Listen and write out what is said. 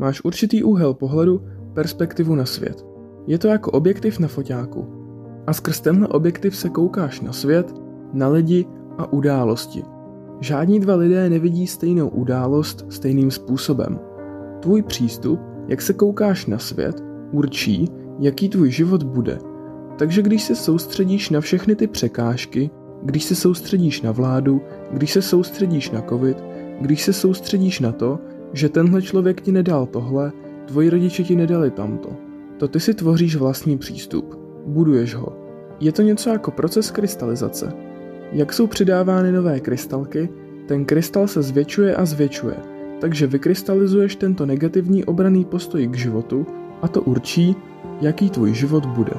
Máš určitý úhel pohledu, perspektivu na svět. Je to jako objektiv na foťáku. A skrz tenhle objektiv se koukáš na svět, na lidi a události. Žádní dva lidé nevidí stejnou událost stejným způsobem. Tvůj přístup, jak se koukáš na svět, určí, jaký tvůj život bude. Takže když se soustředíš na všechny ty překážky, když se soustředíš na vládu, když se soustředíš na covid, když se soustředíš na to, že tenhle člověk ti nedal tohle, tvoji rodiče ti nedali tamto, to ty si tvoříš vlastní přístup. Buduješ ho. Je to něco jako proces krystalizace. Jak jsou přidávány nové krystalky, ten krystal se zvětšuje a zvětšuje, takže vykrystalizuješ tento negativní obraný postoj k životu a to určí, jaký tvůj život bude.